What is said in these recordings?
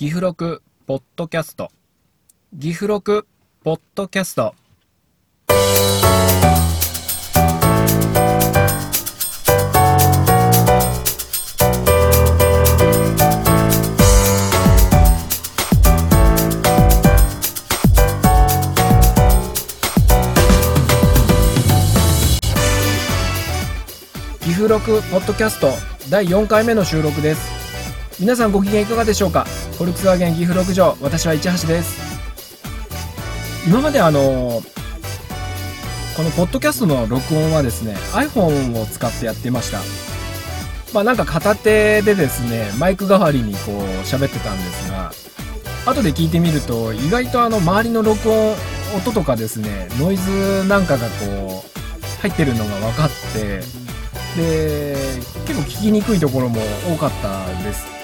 岐阜録ポッドキャスト。岐阜録ポッドキャスト。岐阜録ポッドキャスト第4回目の収録です。皆さんご機嫌いかがでしょうか？フォルクスワーゲン岐阜六条私は市橋です。今まであのこのポッドキャストの録音はですね iPhone を使ってやってました。まあなんか片手でですねマイク代わりにこう喋ってたんですが後で聞いてみると意外とあの周りの録音音とかですねノイズなんかがこう入ってるのが分かってで結構聞きにくいところも多かったです。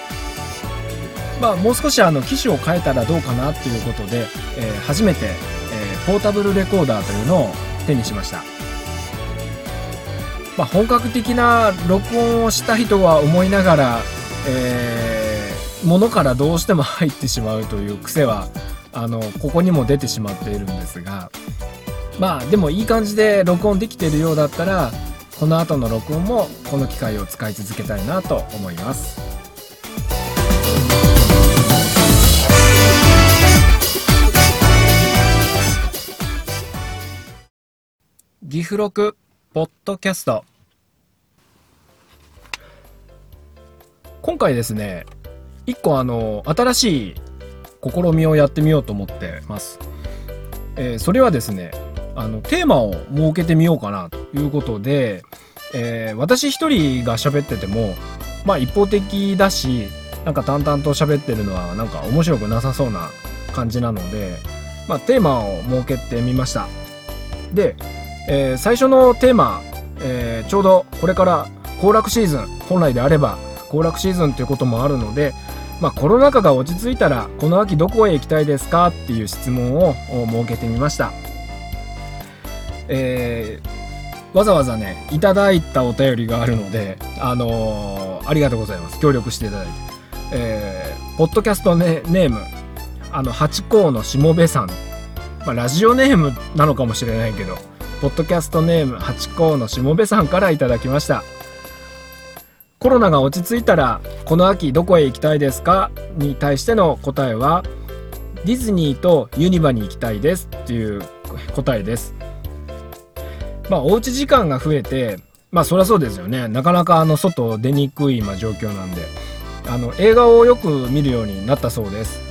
まあもう少しあの機種を変えたらどうかなっていうことで、えー初めて、えーポータブルレコーダーというのを手にしました。まあ本格的な録音をしたいとは思いながら、えー、物からどうしても入ってしまうという癖はあのここにも出てしまっているんですがまあでもいい感じで録音できているようだったらこの後の録音もこの機械を使い続けたいなと思います。岐阜録ポッドキャスト。今回ですね一個あの新しい試みをやってみようと思ってます、えーそれはですねあのテーマを設けてみようかなということで、えー私一人が喋っててもまあ一方的だしなんか淡々と喋ってるのはなんか面白くなさそうな感じなので、まあ、テーマを設けてみました。で、えー最初のテーマ、えーちょうどこれから行楽シーズン本来であれば行楽シーズンということもあるのでまあ、コロナ禍が落ち着いたらこの秋どこへ行きたいですかっていう質問を設けてみました。えーわざわざねいただいたお便りがあるのであのーありがとうございます。協力していただいて。えーポッドキャストネネームあの八甲のしもべさん、まあ、ラジオネームなのかもしれないけど。ポッドキャストネーム八甲のしもべさんからいただきました。コロナが落ち着いたらこの秋どこへ行きたいですか？に対しての答えはディズニーとユニバに行きたいです。っていう答えです。まあおうち時間が増えてまあそりゃそうですよね。なかなかあの外出にくい今状況なんで。あの映画をよく見るようになったそうです。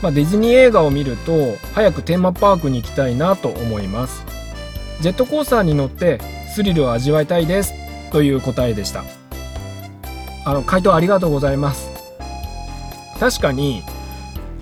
まあディズニー映画を見ると早くテーマパークに行きたいなと思います。ジェットコースターに乗ってスリルを味わいたいですという答えでした。あの回答ありがとうございます。確かに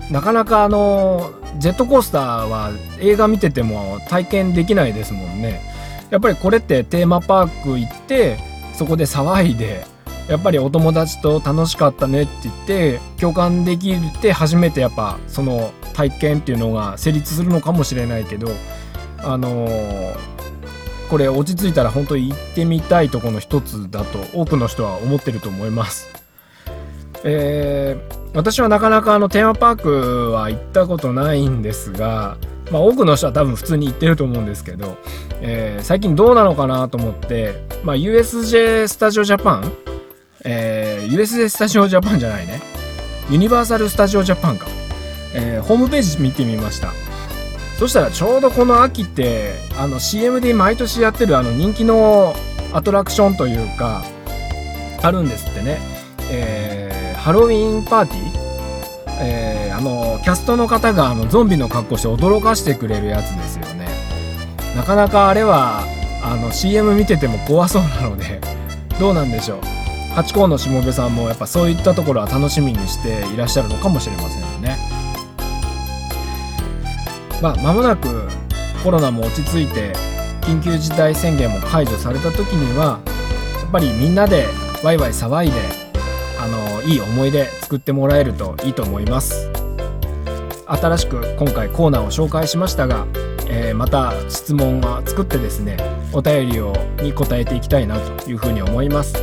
なかなかあのジェットコースターは映画見てても体験できないですもんね。やっぱりこれってテーマパーク行ってそこで騒いでやっぱりお友達と楽しかったねって言って共感できて初めてやっぱその体験っていうのが成立するのかもしれないけどあのーこれ落ち着いたら本当に行ってみたいとこの一つだと多くの人は思ってると思います。えー私はなかなかあのテーマパークは行ったことないんですが、まあ、多くの人は多分普通に行ってると思うんですけど、えー最近どうなのかなと思って、まあ、USJ スタジオジャパン、えー USJ スタジオジャパンじゃないね。ユニバーサル・スタジオ・ジャパンか、えーホームページ見てみました。そしたらちょうどこの秋ってあの CM で毎年やってるあの人気のアトラクションというかあるんですってね、えーハロウィンパーティー、えーあのキャストの方があのゾンビの格好して驚かしてくれるやつですよね。なかなかあれはあの CM 見てても怖そうなのでどうなんでしょう？ハチ公のしもべさんもやっぱそういったところは楽しみにしていらっしゃるのかもしれませんよね。まあ間もなくコロナも落ち着いて緊急事態宣言も解除された時にはやっぱりみんなでワイワイ騒いであのいい思い出作ってもらえるといいと思います。新しく今回コーナーを紹介しましたが、えーまた質問は作ってですねお便りをに答えていきたいなというふうに思います。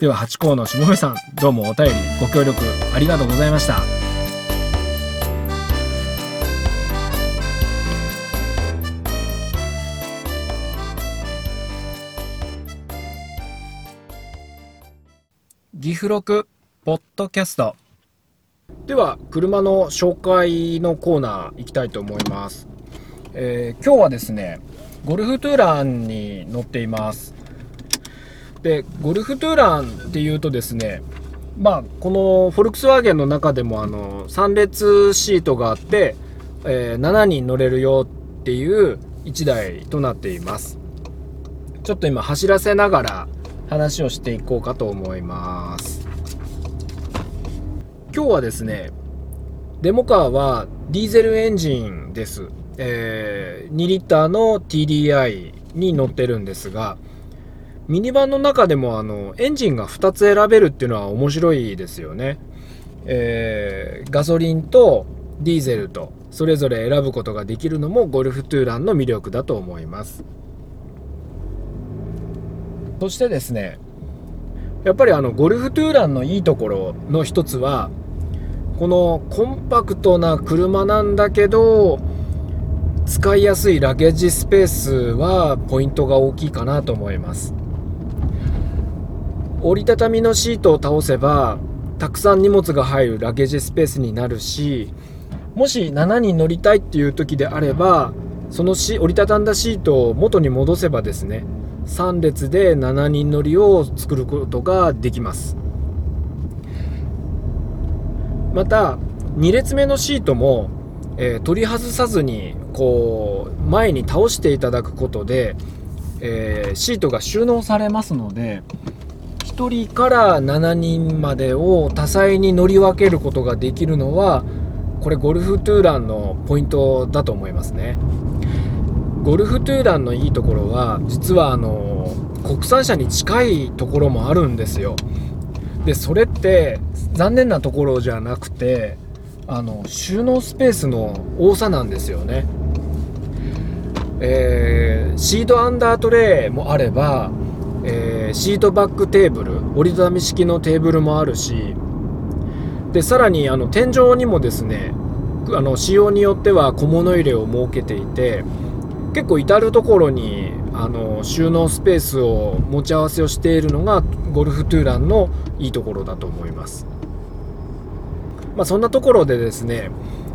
では八甲のしもめさんどうもお便りご協力ありがとうございました。岐阜録ポッドキャスト。では車の紹介のコーナー行きたいと思います、えー、今日はですねゴルフトゥーランに乗っています。でゴルフトゥーランっていうとですねまあこのフォルクスワーゲンの中でもあの3列シートがあって、えー、7人乗れるよっていう1台となっています。ちょっと今走らせながら話をしていこうかと思います今日はですねデモカーはディーゼルエンジンです、えー、2リッターの TDI に乗ってるんですがミニバンの中でもあのエンジンが2つ選べるっていうのは面白いですよね。えー、ガソリンとディーゼルとそれぞれ選ぶことができるのもゴルフトゥーランの魅力だと思います。そしてですねやっぱりあのゴルフトゥーランのいいところの一つはこのコンパクトな車なんだけど使いやすいラゲッジスペースはポイントが大きいかなと思います。折りたたみのシートを倒せばたくさん荷物が入るラゲージスペースになるしもし7人乗りたいっていう時であればその折りたたんだシートを元に戻せばですね3列で7人乗りを作ることができます。また2列目のシートも、えー、取り外さずにこう前に倒していただくことで、えー、シートが収納されますので1人から7人までを多彩に乗り分けることができるのはこれゴルフトゥーランのポイントだと思いますね。ゴルフトゥーランのいいところは実はあの国産車に近いところもあるんですよ。でそれって残念なところじゃなくてあの収納スペースの多さなんですよね。えー、シードアンダートレイもあればえー、シートバックテーブル折りたたみ式のテーブルもあるしでさらにあの天井にもですねあの仕様によっては小物入れを設けていて結構至る所にあの収納スペースを持ち合わせをしているのがゴルフトゥーランのいいところだと思います。まあ、そんなところでですね、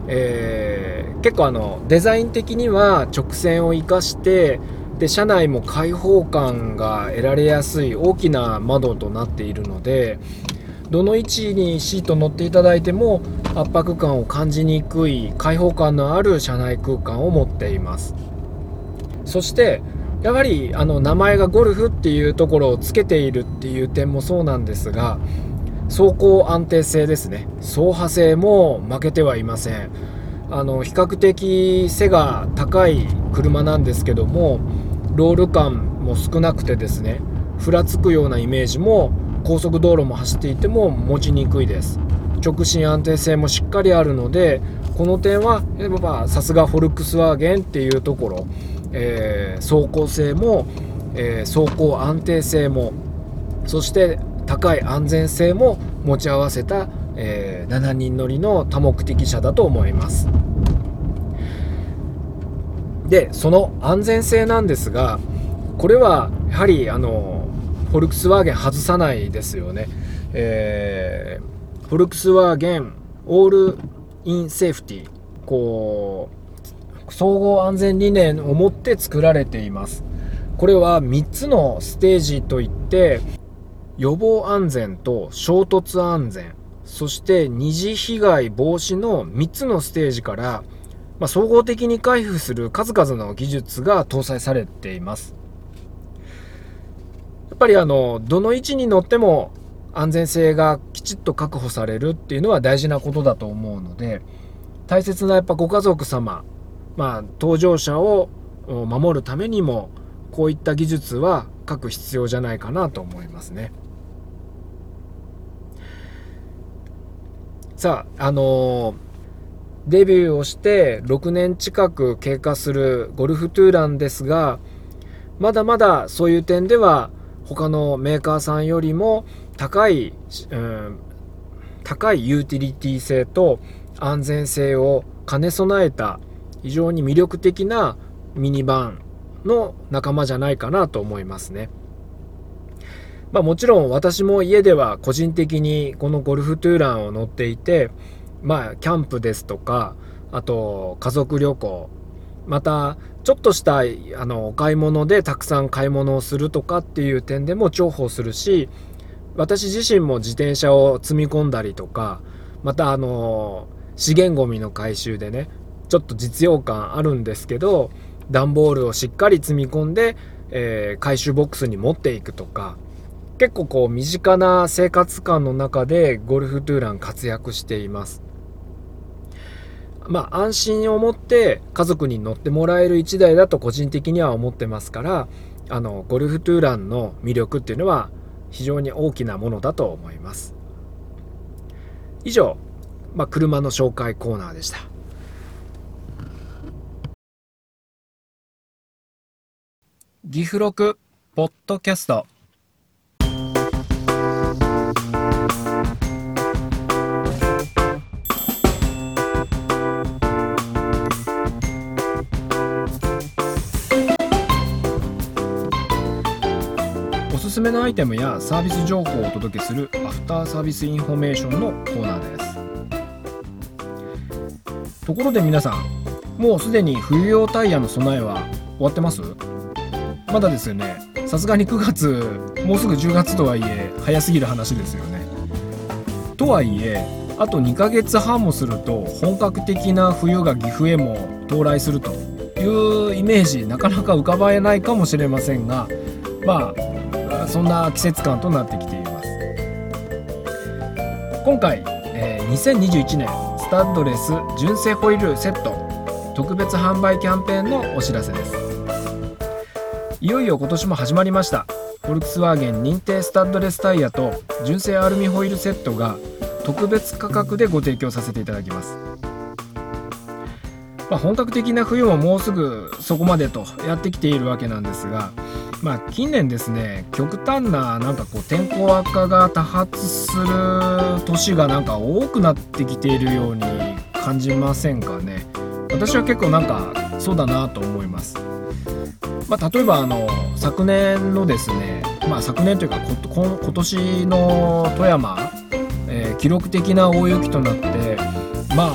えー、結構あのデザイン的には直線を生かしてで車内も開放感が得られやすい大きな窓となっているのでどの位置にシート乗っていただいても圧迫感を感じにくい開放感のある車内空間を持っていますそしてやはりあの名前がゴルフっていうところをつけているっていう点もそうなんですが走行安定性ですね。走破性も負けてはいません。あの比較的背が高い車なんですけどもロール感も少なくてですねふらつくようなイメージも高速道路も走っていても持ちにくいです。直進安定性もしっかりあるのでこの点はやっぱさすがフォルクスワーゲンっていうところ、えー、走行性も、えー、走行安定性もそして高い安全性も持ち合わせた、えー、7人乗りの多目的車だと思います。でその安全性なんですがこれはやはりあのフォルクスワーゲン外さないですよね、えー、フォルクスワーゲン All-in Safety こう総合安全理念を持って作られています。これは3つのステージといって予防安全と衝突安全そして二次被害防止の3つのステージからまあ、総合的に回復する数々の技術が搭載されています。やっぱりあのどの位置に乗っても安全性がきちっと確保されるっていうのは大事なことだと思うので大切なやっぱご家族様まあ搭乗者を守るためにもこういった技術は各必要じゃないかなと思いますね。さああのーデビューをして6年近く経過するゴルフトゥーランですがまだまだそういう点では他のメーカーさんよりも、高い、うん、高いユーティリティ性と安全性を兼ね備えた非常に魅力的なミニバンの仲間じゃないかなと思いますね。まあ、もちろん私も家では個人的にこのゴルフトゥーランを乗っていて、まあ、キャンプですとかあと家族旅行またちょっとしたあのお買い物でたくさん買い物をするとかっていう点でも重宝するし私自身も自転車を積み込んだりとかまたあの資源ごみの回収でねちょっと実用感あるんですけど段ボールをしっかり積み込んで、えー、回収ボックスに持っていくとか結構こう身近な生活感の中でゴルフトゥーラン活躍しています。まあ安心を持って家族に乗ってもらえる1台だと個人的には思ってますからあのゴルフトゥーランの魅力っていうのは非常に大きなものだと思います。以上、まあ、車の紹介コーナーでした。岐阜録ポッドキャスト。おすすめのアイテムやサービス情報をお届けするアフターサービスインフォメーションのコーナーです。ところで皆さんもうすでに冬用タイヤの備えは終わってます？まだですよね。さすがに9月もうすぐ10月とはいえ早すぎる話ですよね。とはいえあと2ヶ月半もすると本格的な冬が岐阜へも到来するというイメージなかなか浮かばえないかもしれませんがまあそんな季節感となってきています。今回、えー、2021年スタッドレス純正ホイールセット特別販売キャンペーンのお知らせです。いよいよ今年も始まりました。フォルクスワーゲン認定スタッドレスタイヤと純正アルミホイールセットが特別価格でご提供させていただきます、まあ、本格的な冬ももうすぐそこまでとやってきているわけなんですがまあ近年ですね極端ななんかこう天候悪化が多発する年がなんか多くなってきているように感じませんかね。私は結構なんかそうだなと思います。まあ、例えばあの昨年のですね、まあ、昨年というか今年の富山、えー、記録的な大雪となってま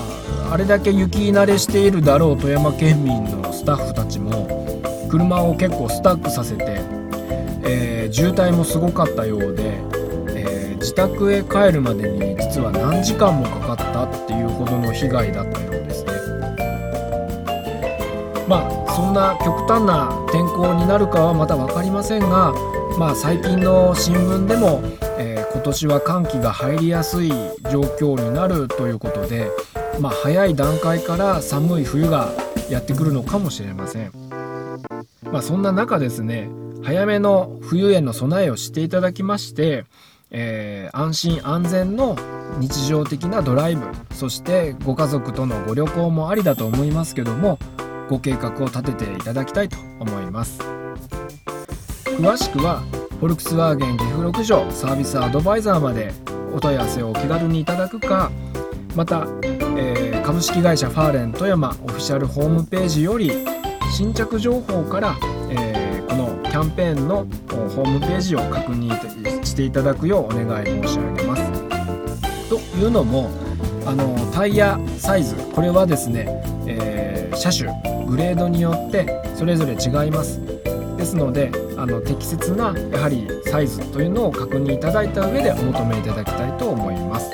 ああれだけ雪慣れしているだろう富山県民のスタッフたちも車を結構スタックさせて、えー、渋滞もすごかったようで、えー、自宅へ帰るまでに実は何時間もかかったっていうほどの被害だったようですね。そんな極端な天候になるかはまた分かりませんが、まあ、最近の新聞でも、えー、今年は寒気が入りやすい状況になるということで、まあ、早い段階から寒い冬がやってくるのかもしれません。まあ、そんな中ですね早めの冬への備えをしていただきまして、えー、安心安全の日常的なドライブそしてご家族とのご旅行もありだと思いますけどもご計画を立てていただきたいと思います詳しくはフォルクスワーゲン岐阜6条サービスアドバイザーまでお問い合わせをお気軽にいただくかまた、えー、株式会社ファーレン富山オフィシャルホームページより新着情報から、えー、このキャンペーンのホームページを確認していただくようお願い申し上げます。というのもあのタイヤサイズこれはですね、えー、車種グレードによってそれぞれ違います。ですのであの適切なやはりサイズというのを確認いただいた上でお求めいただきたいと思います。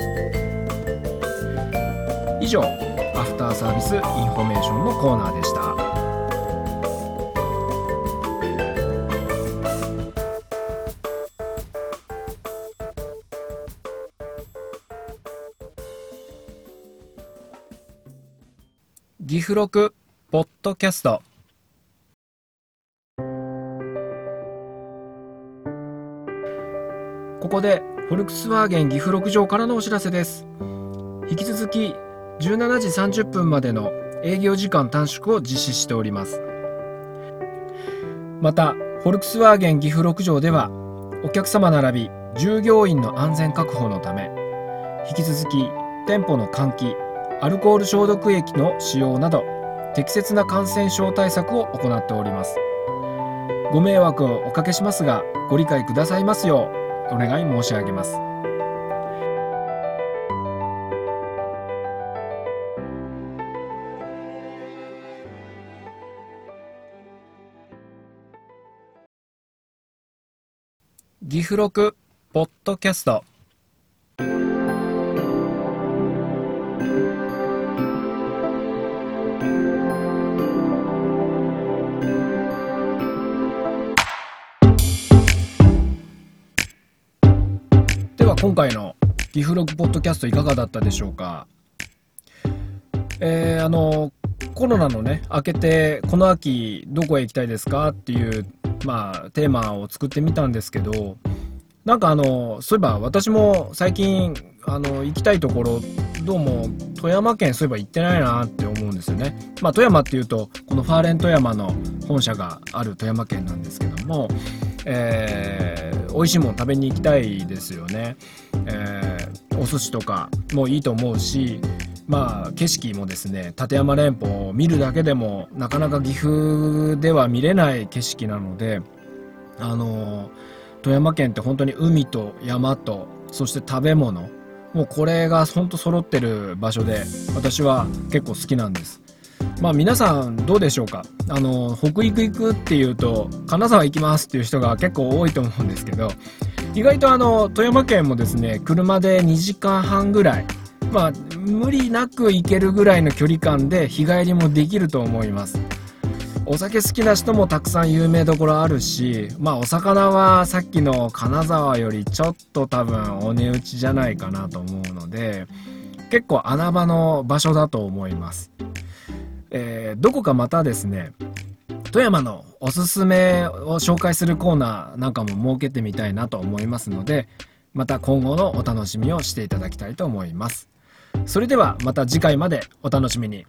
以上アフターサービスインフォメーションのコーナーでした。岐阜六ポッドキャスト。ここでフォルクスワーゲン岐阜六条からのお知らせです。引き続き17時30分までの営業時間短縮を実施しております。またフォルクスワーゲン岐阜六条ではお客様並び従業員の安全確保のため引き続き店舗の換気アルコール消毒液の使用など適切な感染症対策を行っております。ご迷惑をおかけしますがご理解くださいますようお願い申し上げます。岐阜録ポッドキャスト。今回の岐阜録ポッドキャストいかがだったでしょうか？えー、あのコロナのね明けてこの秋どこへ行きたいですかっていうまあテーマを作ってみたんですけどなんかあのそういえば私も最近あの行きたいところどうも富山県そういえば行ってないなって思うんですよね。まあ富山っていうとこのファーレン富山の本社がある富山県なんですけども、えー、美味しいもの食べに行きたいですよね。えー、お寿司とかもいいと思うしまあ景色もですね立山連峰を見るだけでもなかなか岐阜では見れない景色なのであの富山県って本当に海と山とそして食べ物もうこれが本当揃ってる場所で私は結構好きなんですまあ皆さんどうでしょうか？あの北陸行くっていうと金沢行きますっていう人が結構多いと思うんですけど意外とあの富山県もですね車で2時間半ぐらいまあ無理なく行けるぐらいの距離感で日帰りもできると思います。お酒好きな人もたくさん有名どころあるしまあお魚はさっきの金沢よりちょっと多分お値打ちじゃないかなと思うので結構穴場の場所だと思います。えー、どこかまたですね富山のおすすめを紹介するコーナーなんかも設けてみたいなと思いますのでまた今後のお楽しみをしていただきたいと思います。それではまた次回までお楽しみに。